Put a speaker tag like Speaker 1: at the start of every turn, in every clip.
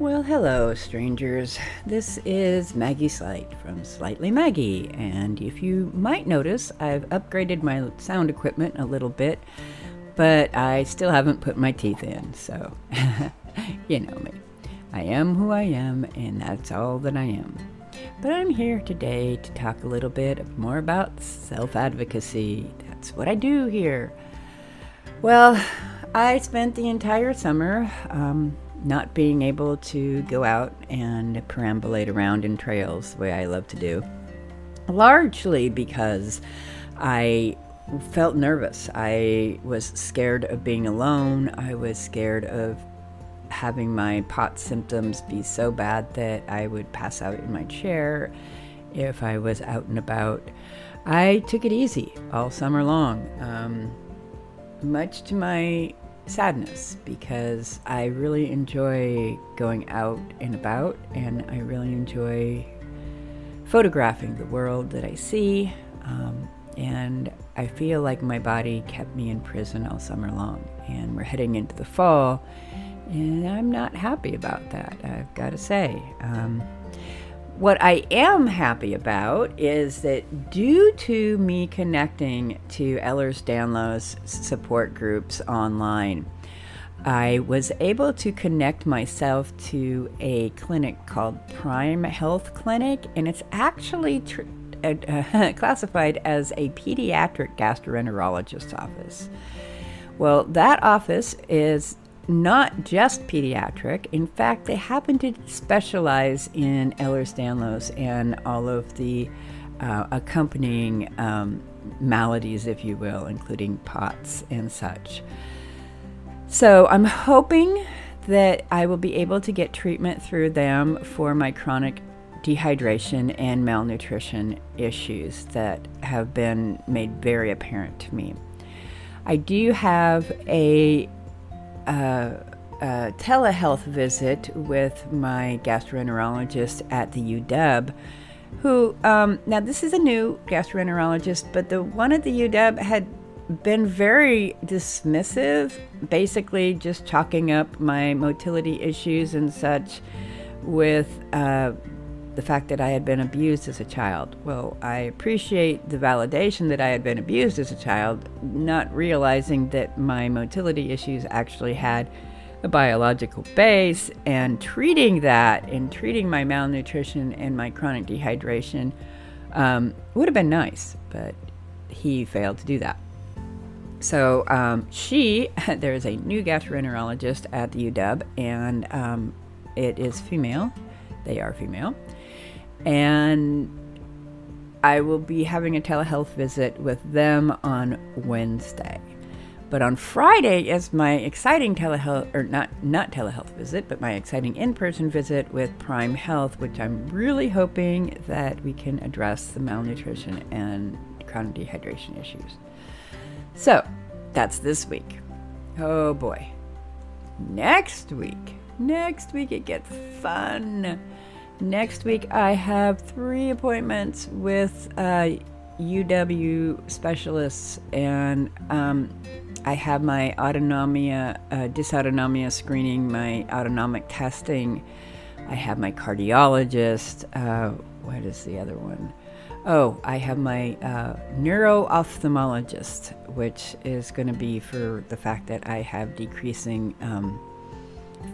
Speaker 1: Well, hello, strangers. This is Maggie Slight from Slightly Maggie, and if you might notice, I've upgraded my sound equipment a little bit, but I still haven't put my teeth in, so you know me. I am who I am, and that's all that I am. But I'm here today to talk a little bit more about self advocacy. That's what I do here. Well, I spent the entire summer um, not being able to go out and perambulate around in trails the way I love to do, largely because I felt nervous. I was scared of being alone. I was scared of having my POTS symptoms be so bad that I would pass out in my chair if I was out and about. I took it easy all summer long, um, much to my sadness because I really enjoy going out and about and I really enjoy photographing the world that I see. Um, and I feel like my body kept me in prison all summer long. And we're heading into the fall, and I'm not happy about that, I've got to say. Um, what I am happy about is that due to me connecting to Ehlers-Danlos support groups online, I was able to connect myself to a clinic called Prime Health Clinic, and it's actually tr- uh, uh, classified as a pediatric gastroenterologist's office. Well, that office is not just pediatric. In fact, they happen to specialize in Ehlers-Danlos and all of the uh, accompanying um, maladies, if you will, including POTS and such. So I'm hoping that I will be able to get treatment through them for my chronic dehydration and malnutrition issues that have been made very apparent to me. I do have a uh, a telehealth visit with my gastroenterologist at the UW, who, um, now this is a new gastroenterologist, but the one at the UW had been very dismissive, basically just chalking up my motility issues and such with uh, the fact that I had been abused as a child. Well, I appreciate the validation that I had been abused as a child, not realizing that my motility issues actually had a biological base, and treating that and treating my malnutrition and my chronic dehydration um, would have been nice, but he failed to do that. So um, she, there is a new gastroenterologist at the UW, and um, it is female. They are female and I will be having a telehealth visit with them on Wednesday. But on Friday is my exciting telehealth, or not not telehealth visit, but my exciting in-person visit with Prime Health, which I'm really hoping that we can address the malnutrition and chronic dehydration issues. So that's this week. Oh boy. Next week, next week it gets fun. Next week, I have three appointments with uh, UW specialists, and um, I have my autonomia, uh, dysautonomia screening, my autonomic testing. I have my cardiologist. Uh, what is the other one? Oh, I have my uh, neuro ophthalmologist, which is going to be for the fact that I have decreasing um,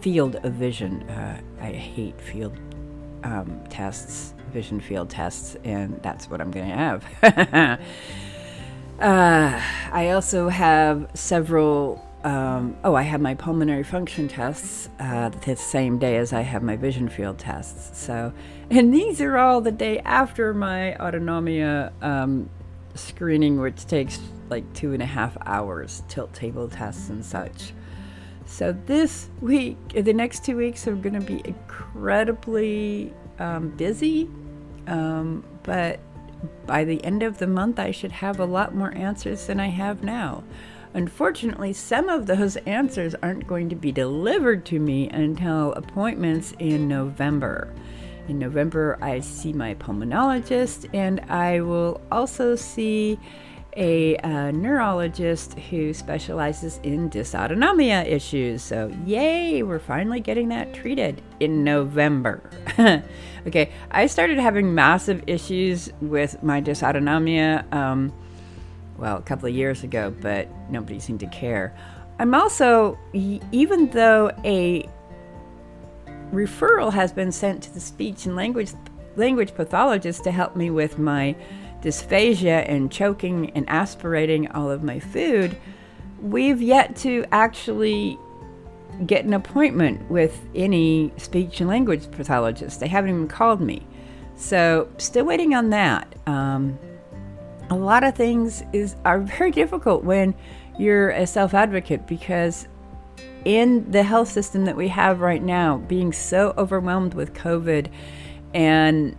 Speaker 1: field of vision. Uh, I hate field um, tests, vision field tests, and that's what I'm going to have. uh, I also have several. Um, oh, I have my pulmonary function tests uh, the same day as I have my vision field tests. So, and these are all the day after my autonomia um, screening, which takes like two and a half hours, tilt table tests and such. So this week, the next two weeks are going to be incredibly um, busy, um, but by the end of the month, I should have a lot more answers than I have now. Unfortunately, some of those answers aren't going to be delivered to me until appointments in November. In November, I see my pulmonologist, and I will also see a neurologist who specializes in dysautonomia issues. So, yay, we're finally getting that treated in November. okay, I started having massive issues with my dysautonomia, um, well, a couple of years ago, but nobody seemed to care. I'm also, even though a referral has been sent to the speech and language language pathologist to help me with my dysphagia and choking and aspirating all of my food, we've yet to actually get an appointment with any speech and language pathologist. They haven't even called me. So, still waiting on that. Um, a lot of things is are very difficult when you're a self advocate because in the health system that we have right now, being so overwhelmed with COVID and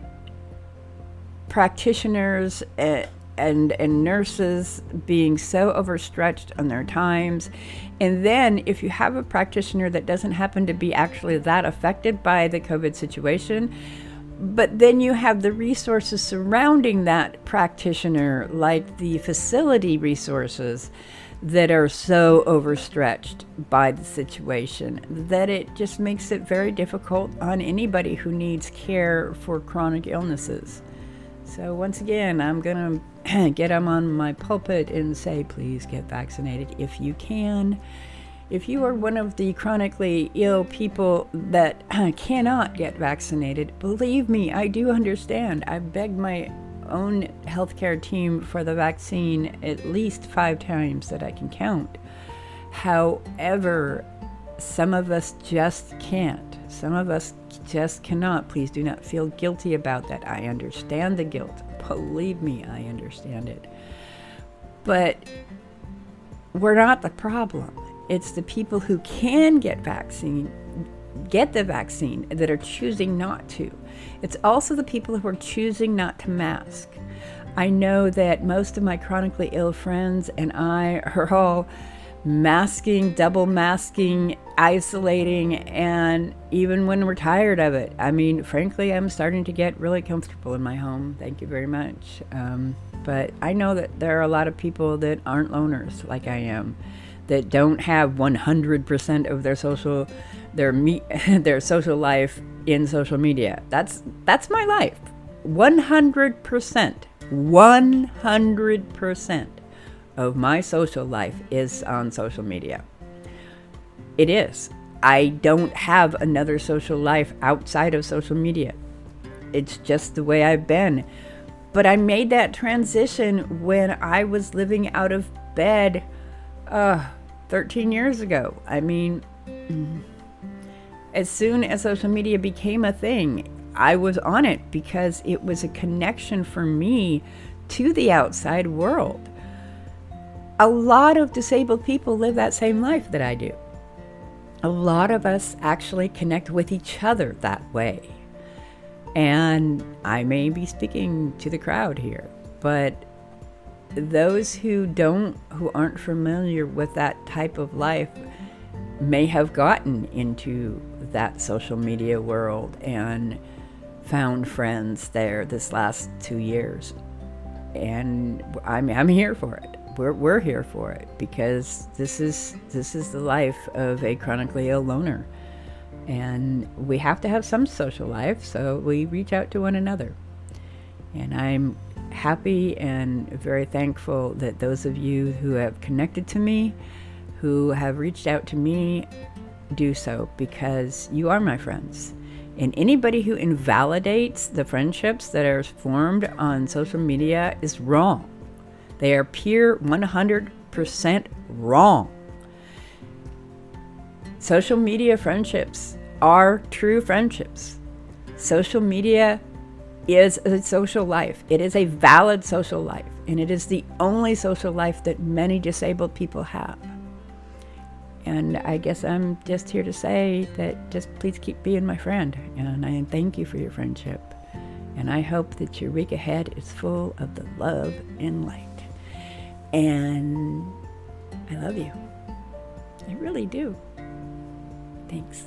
Speaker 1: practitioners and, and, and nurses being so overstretched on their times. And then, if you have a practitioner that doesn't happen to be actually that affected by the COVID situation, but then you have the resources surrounding that practitioner, like the facility resources that are so overstretched by the situation that it just makes it very difficult on anybody who needs care for chronic illnesses. So, once again, I'm going to get them on my pulpit and say, please get vaccinated if you can. If you are one of the chronically ill people that cannot get vaccinated, believe me, I do understand. I've begged my own healthcare team for the vaccine at least five times that I can count. However, some of us just can't. Some of us just cannot. Please do not feel guilty about that. I understand the guilt. Believe me, I understand it. But we're not the problem. It's the people who can get vaccine get the vaccine that are choosing not to. It's also the people who are choosing not to mask. I know that most of my chronically ill friends and I are all masking, double masking, isolating, and even when we're tired of it. I mean, frankly, I'm starting to get really comfortable in my home. Thank you very much. Um, but I know that there are a lot of people that aren't loners like I am, that don't have 100% of their social their me- their social life in social media. That's that's my life. 100%. 100% of my social life is on social media. It is. I don't have another social life outside of social media. It's just the way I've been. But I made that transition when I was living out of bed uh, 13 years ago. I mean, as soon as social media became a thing, I was on it because it was a connection for me to the outside world. A lot of disabled people live that same life that I do. A lot of us actually connect with each other that way. And I may be speaking to the crowd here, but those who don't, who aren't familiar with that type of life, may have gotten into that social media world and found friends there this last two years. And I'm, I'm here for it. We're, we're here for it because this is this is the life of a chronically ill loner. And we have to have some social life, so we reach out to one another. And I'm happy and very thankful that those of you who have connected to me, who have reached out to me do so because you are my friends. And anybody who invalidates the friendships that are formed on social media is wrong. They are pure 100% wrong. Social media friendships are true friendships. Social media is a social life, it is a valid social life, and it is the only social life that many disabled people have. And I guess I'm just here to say that just please keep being my friend. And I thank you for your friendship. And I hope that your week ahead is full of the love and light. And I love you. I really do. Thanks.